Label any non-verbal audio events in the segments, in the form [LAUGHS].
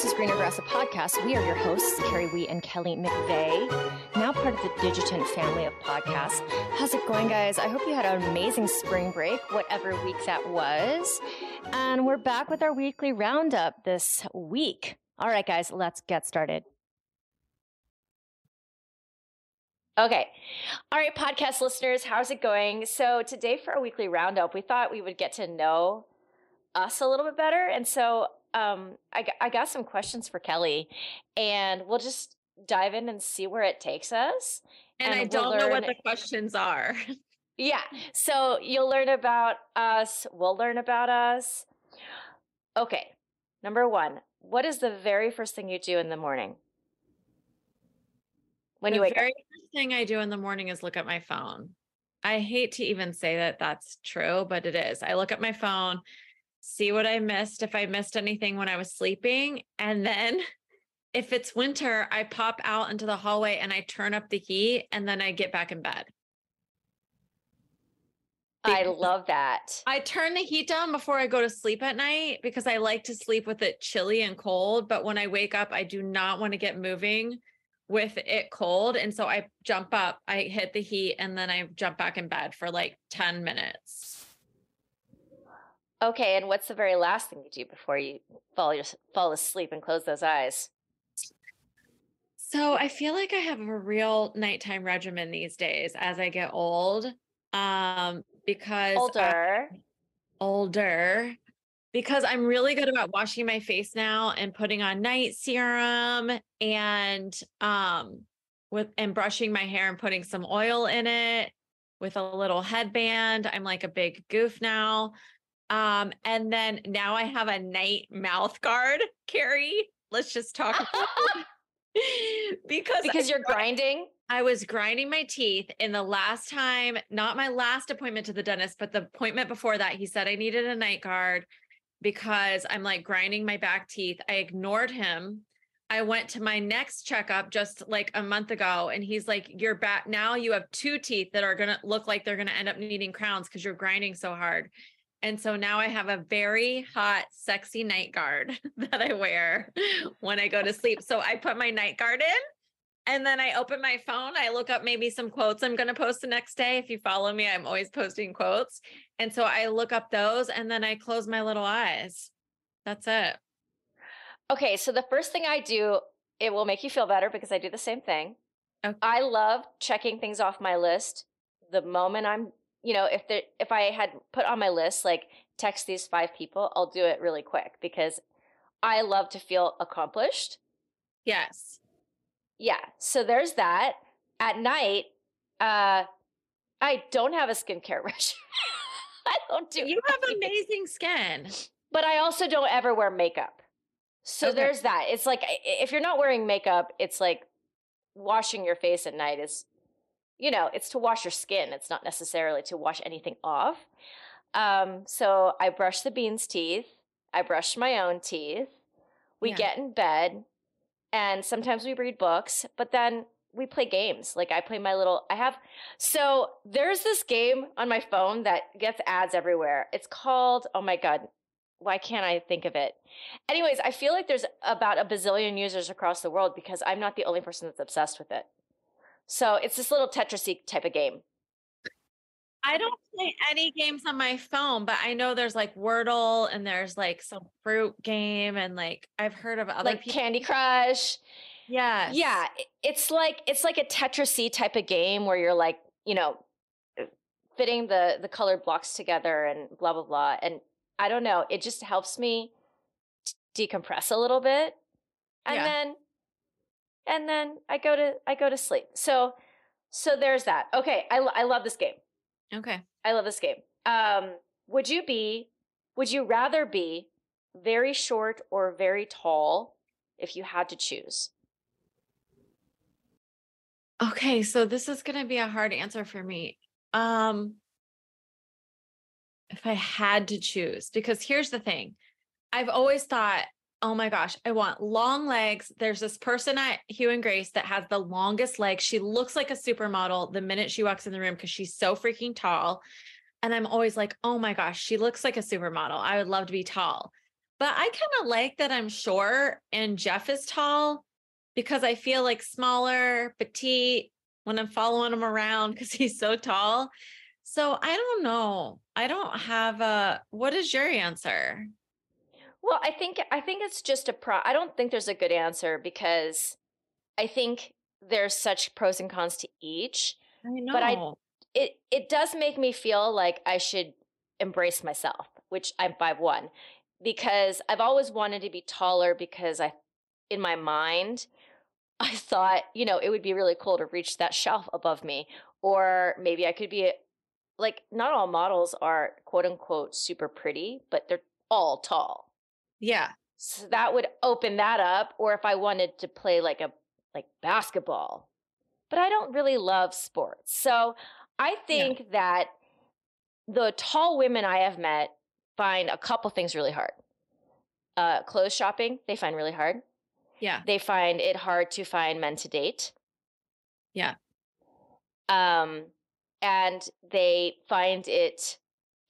This is Greener Grass, a podcast. We are your hosts, Kerry Wee and Kelli McVeigh, now part of the Digitent family of podcasts. How's it going, guys? I hope you had an amazing spring break, whatever week that was. And we're back with our weekly roundup this week. All right, guys, let's get started. Okay. All right, podcast listeners, how's it going? So, today for our weekly roundup, we thought we would get to know us a little bit better. And so, um, I, I got some questions for Kelli, and we'll just dive in and see where it takes us. And, and I don't we'll know what the questions are. [LAUGHS] yeah. So you'll learn about us. We'll learn about us. Okay. Number one, what is the very first thing you do in the morning? When the you wake very up? first thing I do in the morning is look at my phone. I hate to even say that that's true, but it is. I look at my phone see what I missed, if I missed anything when I was sleeping. And then [LAUGHS] if it's winter, I pop out into the hallway and I turn up the heat and then I get back in bed. I love that. I turn the heat down before I go to sleep at night because I like to sleep with it chilly and cold. But when I wake up, I do not want to get moving with it cold. And so I jump up, I hit the heat, and then I jump back in bed for like 10 minutes. Okay, and what's the very last thing you do before you fall your, fall asleep and close those eyes? So I feel like I have a real nighttime regimen these days as I get old. Um, because older, I, older, because I'm really good about washing my face now and putting on night serum and um with and brushing my hair and putting some oil in it with a little headband. I'm like a big goof now. Um, and then now I have a night mouth guard, Kerry. Let's just talk [LAUGHS] because [LAUGHS] because I, you're grinding. I was grinding my teeth in the last time, not my last appointment to the dentist, but the appointment before that. He said I needed a night guard because I'm like grinding my back teeth. I ignored him. I went to my next checkup just like a month ago, and he's like, You're back now. You have two teeth that are going to look like they're going to end up needing crowns because you're grinding so hard. And so now I have a very hot, sexy night guard [LAUGHS] that I wear [LAUGHS] when I go to sleep. So I put my night guard in and then I open my phone. I look up maybe some quotes I'm going to post the next day. If you follow me, I'm always posting quotes. And so I look up those and then I close my little eyes. That's it. Okay. So the first thing I do, it will make you feel better because I do the same thing. Okay. I love checking things off my list the moment I'm you know, if there, if I had put on my list like text these five people, I'll do it really quick because I love to feel accomplished. Yes. Yeah. So there's that. At night, uh, I don't have a skincare [LAUGHS] regimen. I don't do. You have amazing skin, but I also don't ever wear makeup. So okay. there's that. It's like if you're not wearing makeup, it's like washing your face at night is you know, it's to wash your skin. It's not necessarily to wash anything off. Um, so I brush the beans' teeth. I brush my own teeth. We yeah. get in bed, and sometimes we read books, but then we play games. Like I play my little, I have, so there's this game on my phone that gets ads everywhere. It's called, oh my God, why can't I think of it? Anyways, I feel like there's about a bazillion users across the world because I'm not the only person that's obsessed with it. So it's this little Tetris type of game. I don't play any games on my phone, but I know there's like Wordle and there's like some fruit game and like I've heard of other like people. Candy Crush. Yeah. Yeah. It's like it's like a Tetris type of game where you're like, you know, uh, fitting the the colored blocks together and blah blah blah. And I don't know, it just helps me t- decompress a little bit. And yeah. then and then I go to I go to sleep. So so there's that. Okay, I I love this game. Okay. I love this game. Um would you be would you rather be very short or very tall if you had to choose? Okay, so this is going to be a hard answer for me. Um if I had to choose because here's the thing. I've always thought Oh my gosh, I want long legs. There's this person at Hugh and Grace that has the longest legs. She looks like a supermodel the minute she walks in the room because she's so freaking tall. And I'm always like, oh my gosh, she looks like a supermodel. I would love to be tall. But I kind of like that I'm short and Jeff is tall because I feel like smaller, petite when I'm following him around because he's so tall. So I don't know. I don't have a what is your answer? Well, I think I think it's just a pro I don't think there's a good answer because I think there's such pros and cons to each. I know. But I it it does make me feel like I should embrace myself, which I'm five one, because I've always wanted to be taller because I in my mind [LAUGHS] I thought, you know, it would be really cool to reach that shelf above me. Or maybe I could be like not all models are quote unquote super pretty, but they're all tall. Yeah. So that would open that up. Or if I wanted to play like a like basketball. But I don't really love sports. So I think that the tall women I have met find a couple things really hard. Uh, clothes shopping, they find really hard. Yeah. They find it hard to find men to date. Yeah. Um, and they find it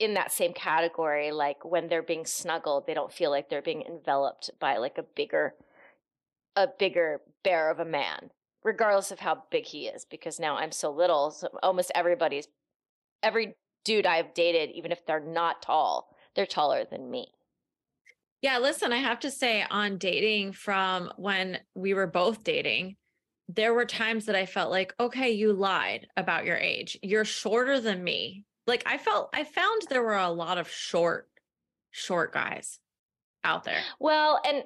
in that same category, like when they're being snuggled, they don't feel like they're being enveloped by like a bigger, a bigger bear of a man, regardless of how big he is. Because now I'm so little, so almost everybody's, every dude I've dated, even if they're not tall, they're taller than me. Yeah, listen, I have to say on dating from when we were both dating, there were times that I felt like, okay, you lied about your age. You're shorter than me. Like I felt I found there were a lot of short short guys out there. Well, and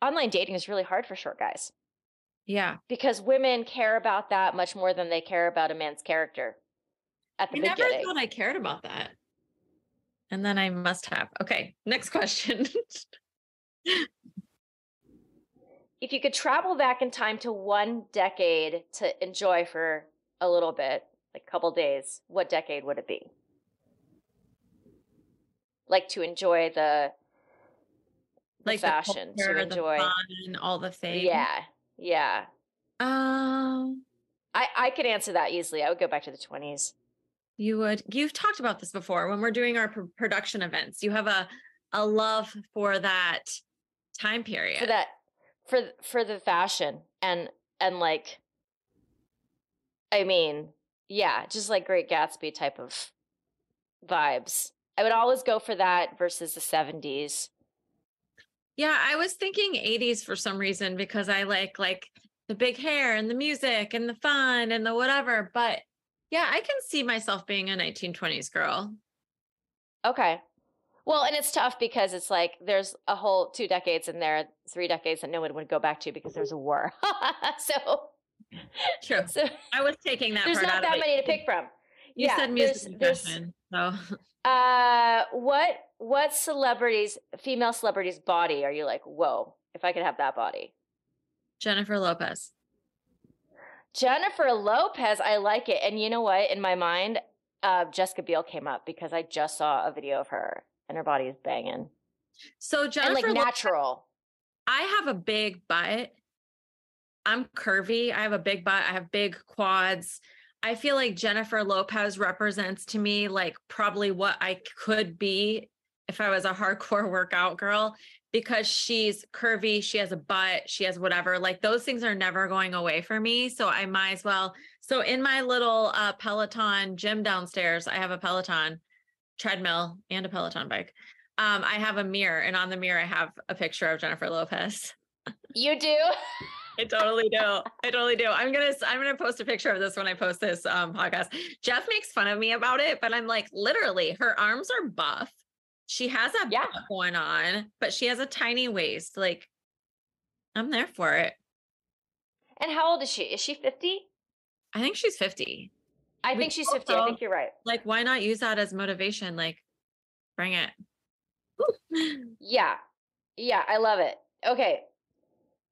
online dating is really hard for short guys Yeah. because women care about that much more than they care about a man's character at the I never thought I cared about that. And then I must have. Okay, next question. [LAUGHS] if you could travel back in time to one decade to enjoy for a little bit, like a couple days, what decade would it be? Like to enjoy the, the like the fashion, culture, to the enjoy. fun, all the things. Yeah, yeah. Um, I I could answer that easily. I would go back to the twenties. you would. You've talked about this before when we're doing our pr- production events. You have a a love for that time period. for that for for the fashion and and like i mean yeah just like great gatsby type of vibes i would always go for that versus the 70s Yeah, I was thinking 80s for some reason because I like like the big hair and the music and the fun and the whatever. But yeah, I can see myself being a 1920s girl. okay well and it's tough because it's like there's a whole two decades in there three decades that no one would go back to because there's a war [LAUGHS] so True. [LAUGHS] so I was taking that there's part not that many to pick from You yeah, said music and there's- So [LAUGHS] Uh, what what celebrities, female celebrities' body are you like? Whoa! If I could have that body, Jennifer Lopez. Jennifer Lopez, I like it. And you know what? In my mind, uh, Jessica Biel came up because I just saw a video of her and her body is banging So and Jennifer like Lopez, natural. I have a big butt. I'm curvy. I have a big butt. I have big quads. I feel like Jennifer Lopez represents to me like probably what I could be if I was a hardcore [LAUGHS] workout girl because she's curvy, she has a butt, she has whatever. Like those things are never going away for me. So I might as well. So in my little uh, Peloton gym downstairs, I have a Peloton treadmill and a Peloton bike. Um, I have a mirror, and on the mirror, I have a picture of Jennifer Lopez. You do? [LAUGHS] I totally do. I totally do. I'm gonna I'm gonna post a picture of this when I post this um podcast. Jeff makes fun of me about it, but I'm like, literally, her arms are buff. She has a Yeah. butt going on, but she has a tiny waist. Like, I'm there for it. And how old is she? Is she 50? I think she's 50. I We think she's 50. I think you're right. Like, why not use that as motivation? Like, bring it. Yeah. Yeah, I love it. Okay.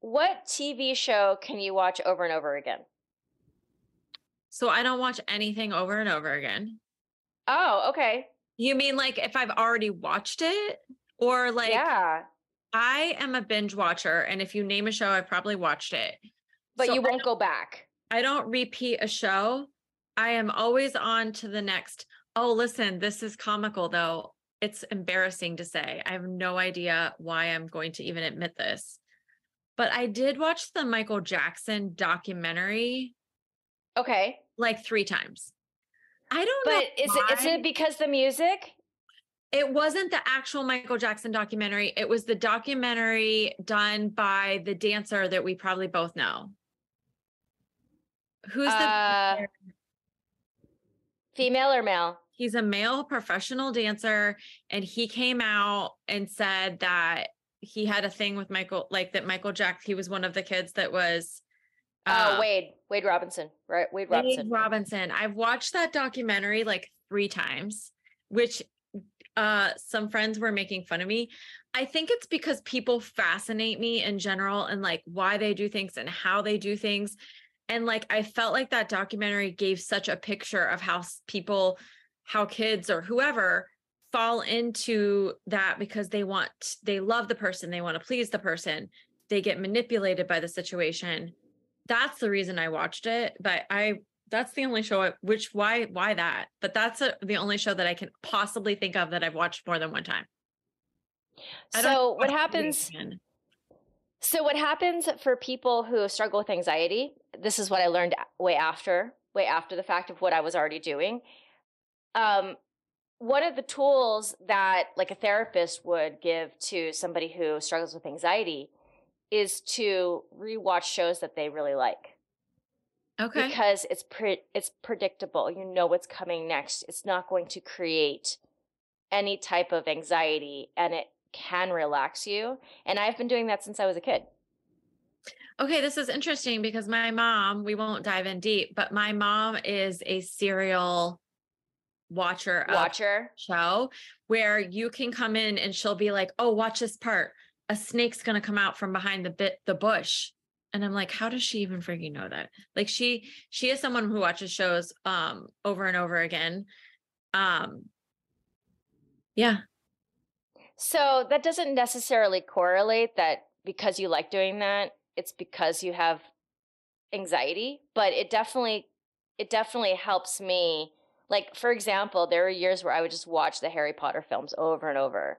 What TV show can you watch over and over again? So I don't watch anything over and over again. Oh, okay. You mean like if I've already watched it? Or like yeah. I am a binge watcher, and if you name a show, I've probably watched it. But So you won't go back. I don't repeat a show. I am always on to the next. Oh, listen, this is comical though. it's embarrassing to say. I have no idea why I'm going to even admit this. But I did watch the Michael Jackson documentary Okay. like 3 times. I don't But know. is it is it because the music? It wasn't the actual Michael Jackson documentary. It was the documentary done by the dancer that we probably both know. Who's the Uh, female or male? he's a male professional dancer and he came out and said that he had a thing with Michael like that Michael Jack he was one of the kids that was Oh, uh, Wade. Wade Robinson. Right. Wade Robinson. Wade Robinson. I've watched that documentary like 3 times which uh some friends were making fun of me. I think it's because people fascinate me in general and like why they do things and how they do things and like I felt like that documentary gave such a picture of how people how kids or whoever fall into that because they want they love the person they want to please the person they get manipulated by the situation that's the reason i watched it but i that's the only show I, which why why that but that's a, the only show that i can possibly think of that i've watched more than one time I So what happens. So what happens for people who struggle with anxiety? This is what I learned way after, way after the fact of what I was already doing. Um, one of the tools that like a therapist would give to somebody who struggles with anxiety is to rewatch shows that they really like okay because it's pre- it's predictable. You know what's coming next. It's not going to create any type of anxiety and it can relax you. And I've been doing that since I was a kid. Okay, this is interesting because my mom, we won't dive in deep, but my mom is a serial watcher Watcher. show where you can come in and she'll be like, "Oh, watch this part. A snake's going to come out from behind the bit the bush." And I'm like, "How does she even freaking know that?" Like she she is someone who watches shows um over and over again. Um Yeah. So that doesn't necessarily correlate that because you like doing that, it's because you have anxiety, but it definitely it definitely helps me. Like for example, there were years where I would just watch the Harry Potter films over and over.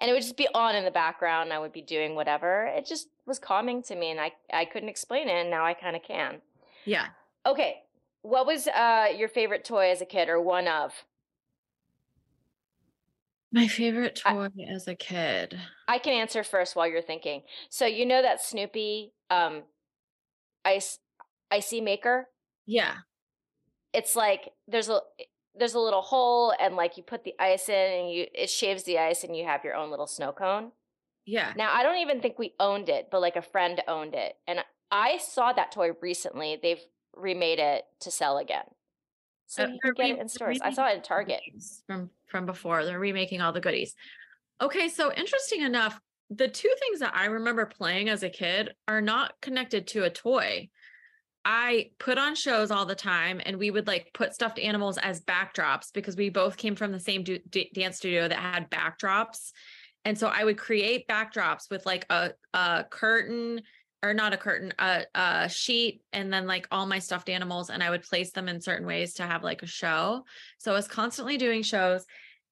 And it would just be on in the background and I would be doing whatever. It just was calming to me and I I couldn't explain it and now I kind of can. Yeah. Okay. What was uh your favorite toy as a kid or one of? My favorite I- toy as a kid. I can answer first while you're thinking. So you know that Snoopy um ice icy maker? Yeah. It's like there's a there's a little hole and like you put the ice in and you it shaves the ice and you have your own little snow cone. Yeah. Now I don't even think we owned it, but like a friend owned it. And I saw that toy recently. They've remade it to sell again. So Uh, you they're can get it in stores. I saw it in Target. from from before. They're remaking all the goodies. Okay, so interesting enough, the two things that I remember playing as a kid are not connected to a toy. I put on shows all the time and we would like put stuffed animals as backdrops because we both came from the same d- dance studio that had backdrops. And so I would create backdrops with like a, a curtain or not a curtain, a, a sheet, and then like all my stuffed animals, and I would place them in certain ways to have like a show. So I was constantly doing shows,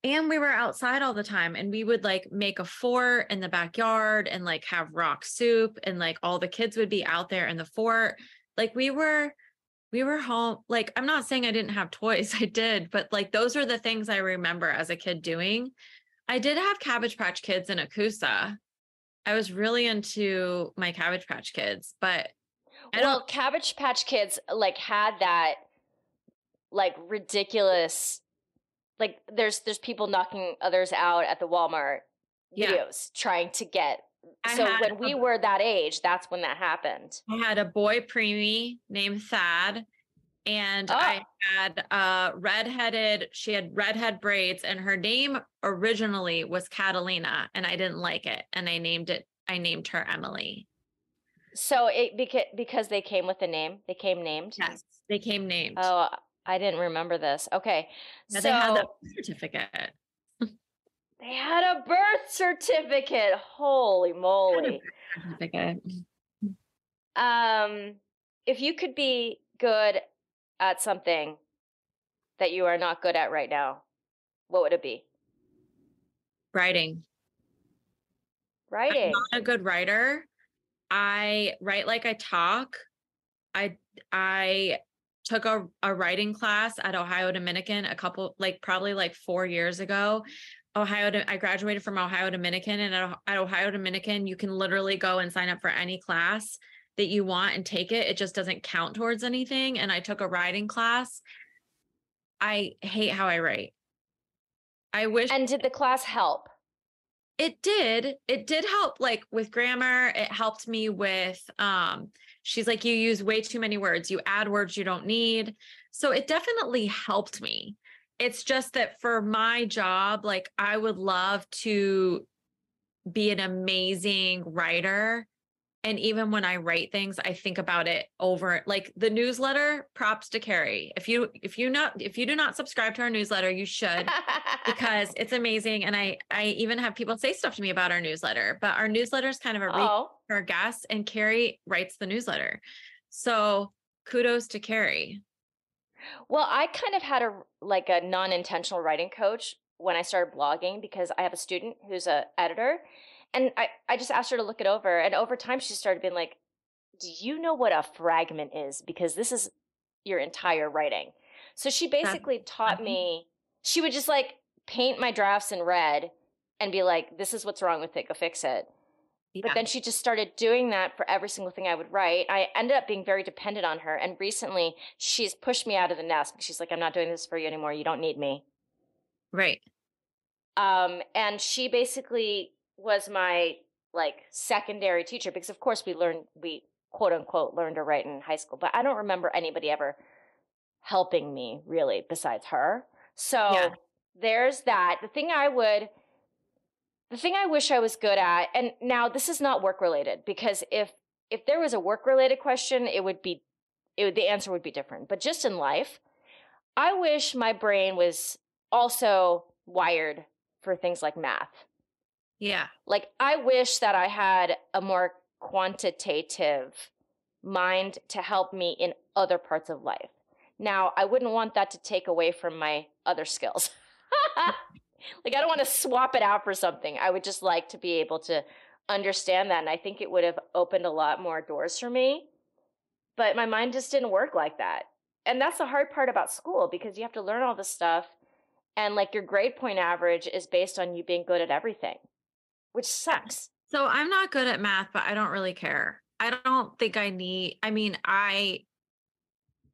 and we were outside all the time, and we would like make a fort in the backyard and like have rock soup, and like all the kids would be out there in the fort. Like we were, we were home. Like I'm not saying I didn't have toys, [LAUGHS] I did, but like those are the things I remember as a kid doing. I did have Cabbage Patch Kids in Akusa. I was really into my Cabbage Patch Kids, but I well, don't. Cabbage Patch Kids like had that like ridiculous like there's there's people knocking others out at the Walmart Yeah. videos trying to get I so when we were that age, that's when that happened. I had a boy preemie named Thad, and oh. I had a redheaded. She had redhead braids, and her name originally was Catalina, and I didn't like it, and I named it. I named her Emily. So it because because they came with a name, they came named. Yes, they came named. Oh, I didn't remember this. Okay. Yeah, so they had the certificate. They had a birth certificate. Holy moly. certificate. Um, if you could be good at something that you are not good at right now, what would it be? Writing. Writing. I'm not a good writer. I write like I talk. I I took a, a writing class at Ohio Dominican a couple like probably like 4 years ago. Ohio I graduated from Ohio Dominican and at, at Ohio Dominican you can literally go and sign up for any class that you want and take it. It just doesn't count towards anything and I took a writing class. I hate how I write. I wish And did the class help? it did it did help like with grammar it helped me with um she's like you use way too many words you add words you don't need so it definitely helped me it's just that for my job like i would love to be an amazing writer. And even when i write things i think about it over like the newsletter props to kerry. If you if you not if you do not subscribe to our newsletter you should because [LAUGHS] it's amazing. And i i even have people say stuff to me about our newsletter but our newsletter is kind of a oh, for our guests and kerry writes the newsletter. So kudos to kerry well, I kind of had a like a non-intentional writing coach when I started blogging because I have a student who's a editor, and I I just asked her to look it over, and over time she started being like, "Do you know what a fragment is? Because this is your entire writing." So she basically taught me. She would just like paint my drafts in red and be like, "This is what's wrong with it. Go fix it." But then she just started doing that for every single thing I would write. I ended up being very dependent on her. And recently she's pushed me out of the nest she's like, I'm not doing this for you anymore. You don't need me. right Um, and she basically was my like secondary teacher because of course we learned we quote unquote learned to write in high school, but I don't remember anybody ever helping me really besides her. So Yeah. there's that. The thing I would the thing I wish I was good at, and now this is not work related because if if there was a work related question, it would be it would, the answer would be different. But just in life, I wish my brain was also wired for things like math. yeah Like I wish that I had a more quantitative mind to help me in other parts of life. Now, I wouldn't want that to take away from my other skills. [LAUGHS] like I don't want to swap it out for something. I would just like to be able to understand that and I think it would have opened a lot more doors for me. But my mind just didn't work like that. And that's the hard part about school because you have to learn all this stuff and like your grade point average is based on you being good at everything, which sucks. so i'm not good at math but i don't really care i don't think i need i mean i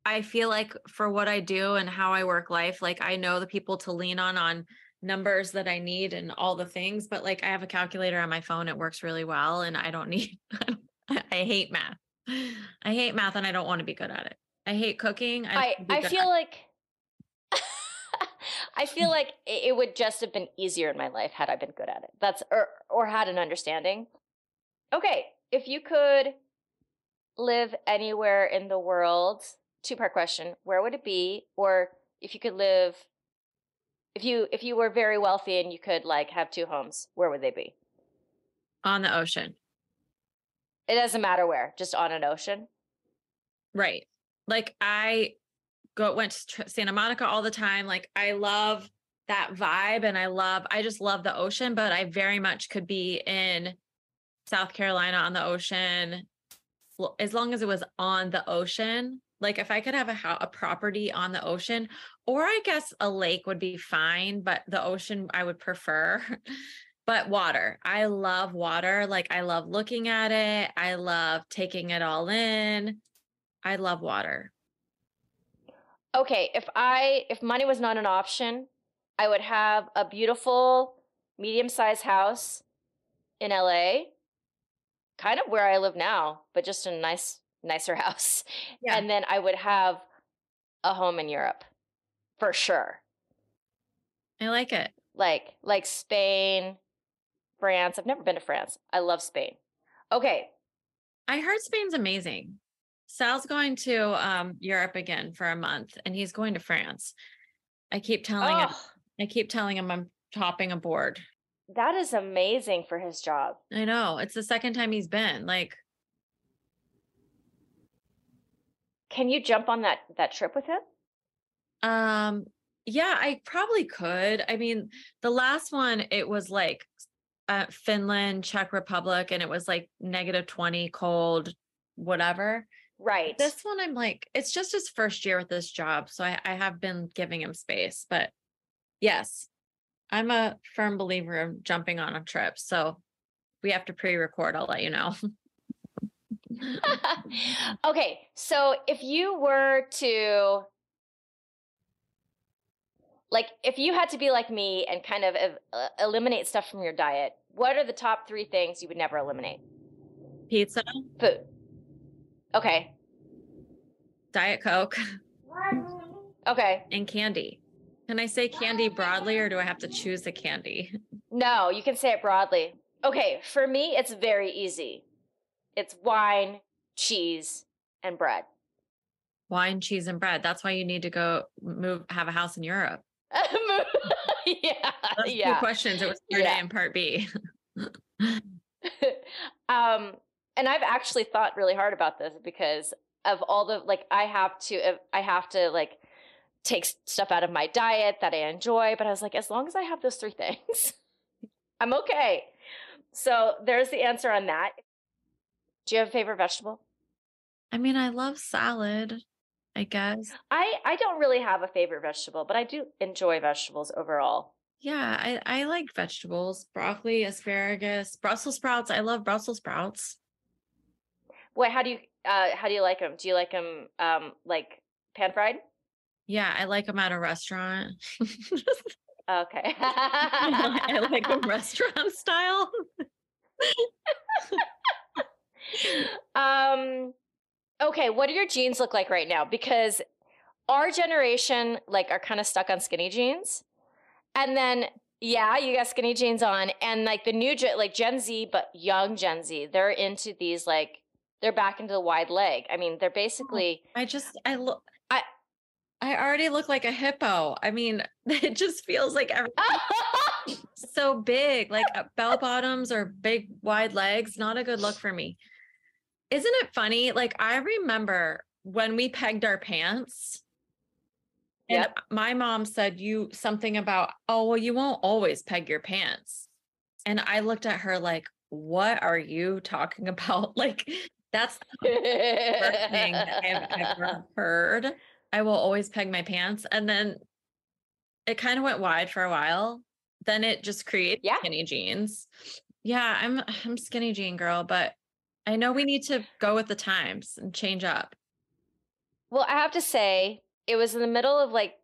i feel like for what i do and how i work life like i know the people to lean on on numbers that i need and all the things but like i have a calculator on my phone it works really well and i don't [LAUGHS] need [LAUGHS] i hate math i hate math and i don't want to be good at it i hate cooking I, be I feel like [LAUGHS] I feel like it it would just have been easier in my life had I been good at it. That's or or had an understanding. Okay, if you could live anywhere in the world, two part question, where would it be? Or if you could live if you if you were very wealthy and you could like have two homes, where would they be? on the ocean It doesn't matter where, just on an ocean. Right. Like I go went to Tr- Santa Monica all the time. Like I love that vibe and I love I just love the ocean, but I very much could be in South Carolina on the ocean as long as it was on the ocean. Like if I could have a a property on the ocean or I guess a lake would be fine, but the ocean I would prefer. [LAUGHS] but water. I love water. Like I love looking at it. I love taking it all in. I love water. Okay, if I if money was not an option, I would have a beautiful medium-sized house in LA, kind of where I live now, but just a nice nicer [LAUGHS] house. Yeah. And then I would have a home in Europe for sure. I like it. Like like Spain, France. I've never been to France. I love Spain. Okay, I heard Spain's amazing. Sal's going to um, Europe again for a month and he's going to France. I keep telling him Oh, I keep telling him I'm hopping aboard. that is amazing for his job. I know. It's the second time he's been. Like Can you jump on that that trip with him? um Yeah, I probably could. I mean, the last one, it was like uh, Finland, Czech Republic, and it was like negative 20, cold, whatever. Right. This one, I'm like, it's just his first year with this job. So I, I have been giving him space. But yes, I'm a firm believer of jumping on a trip. So we have to pre record. I'll let you know. [LAUGHS] [LAUGHS] okay. So if you were to, like, if you had to be like me and kind of uh, eliminate stuff from your diet, what are the top three things you would never eliminate? Pizza. Food. Okay. Diet Coke. [LAUGHS] Okay. And candy. Can I say candy broadly or do I have to choose the candy? No, you can say it broadly. Okay, for me, it's very easy. It's wine, cheese, and bread. Wine, cheese, and bread. That's why you need to go move, have a house in Europe. [LAUGHS] [LAUGHS] yeah. Yeah. Two questions. It was part Yeah. A and part B. [LAUGHS] um, and I've actually thought really hard about this because of all the like I have to I have to like take stuff out of my diet that I enjoy, but I was like, as long as I have those three things, I'm okay. So there's the answer on that. Do you have a favorite vegetable? I mean, I love salad, I guess. I I don't really have a favorite vegetable, but I do enjoy vegetables overall. Yeah, I, I like vegetables, broccoli, asparagus, Brussels sprouts. I love Brussels sprouts. What? How do you uh how do you like them? Do you like them um like pan fried? Yeah, I like them at a restaurant. [LAUGHS] Okay. [LAUGHS] I like them restaurant style. [LAUGHS] um okay what do your jeans look like right now because our generation like are kind of stuck on skinny jeans and then yeah you got skinny jeans on and like the new gen like gen z but young gen z they're into these like they're back into the wide leg i mean they're basically I just I look I- I already look like a hippo. I mean, [LAUGHS] it just feels like everything's [LAUGHS] so big. Like uh, bell bottoms or big wide legs, not a good look for me. Isn't it funny? Like I remember when we pegged our pants. And Yep. my mom said you something about, oh well, you won't always peg your pants. And I looked at her like, what are you talking [LAUGHS] about? Like that's the worst thing that I've ever [LAUGHS] heard. I will always peg my pants. And then it kind of went wide for a while. Then it just created Yeah. skinny jeans. Yeah, I'm I'm skinny jean girl, but I know we need to go with the times and change up. Well, I have to say, it was in the middle of like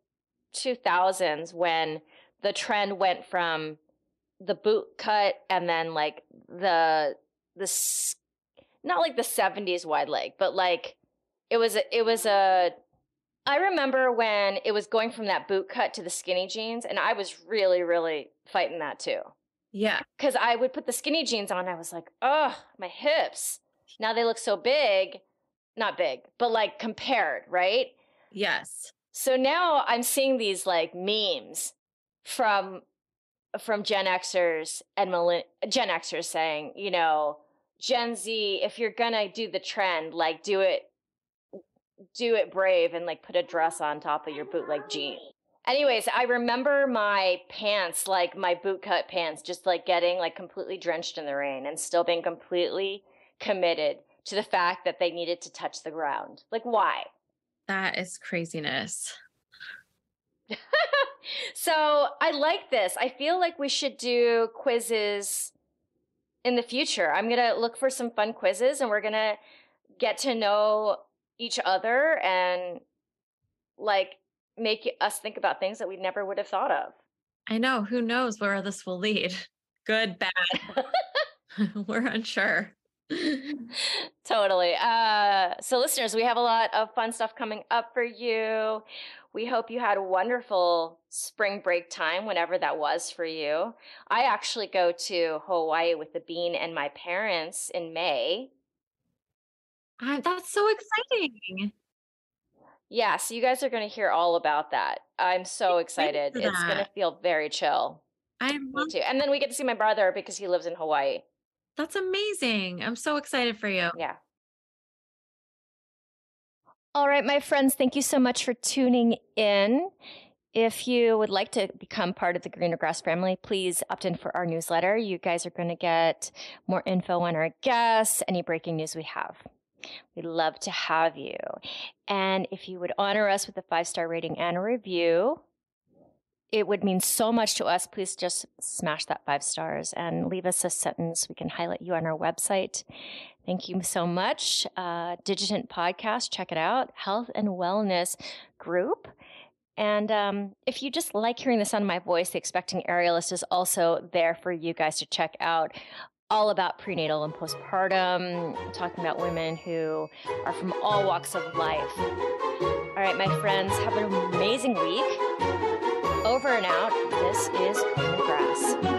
2000s when the trend went from the boot cut and then like the the not like the 70s wide leg, but like it was a, it was a I remember when it was going from that boot cut to the skinny jeans and I was really really fighting that too. Yeah. Cuz I would put the skinny jeans on I was like, "Oh, my hips. Now they look so big." Not big, but like compared, right? Yes. So now I'm seeing these like memes from from Gen Xers and millen- Gen Xers saying, you know, Gen Z, if you're gonna do the trend, like do it do it brave and like put a dress on top of your bootleg jeans. Anyways, I remember my pants, like my boot cut pants, just like getting like completely drenched in the rain and still being completely committed to the fact that they needed to touch the ground. Like, why? That is craziness. [LAUGHS] so I like this. I feel like we should do quizzes in the future. I'm going to look for some fun quizzes and we're going to get to know each other and like make us think about things that we never would have thought of. I know. Who knows where this will lead? [LAUGHS] Good, bad. [LAUGHS] [LAUGHS] We're unsure. totally. Uh, so, listeners, we have a lot of fun stuff coming up for you. We hope you had a wonderful spring break time, whenever that was for you. I actually go to Hawaii with the bean and my parents in May. I, that's so exciting. Yeah, so you guys are going to hear all about that. I'm so excited. It's going to feel very chill. I Me love too. And then we get to see my brother because he lives in Hawaii. that's amazing. I'm so excited for you. Yeah. All right, my friends, thank you so much for tuning in. If you would like to become part of the Greener Grass family, please opt in for our newsletter. You guys are going to get more info on our guests, any breaking news we have. We'd love to have you. And if you would honor us with a five star rating and a review, it would mean so much to us. Please just smash that five stars and leave us a sentence. We can highlight you on our website. Thank you so much. Uh, Digitent Podcast, check it out. Health and Wellness Group. And um, if you just like hearing the sound of my voice, the Expecting Aerialist is also there for you guys to check out. All about prenatal and postpartum, talking about women who are from all walks of life. All right, my friends, have an amazing week. Over and out. This is Green Grass.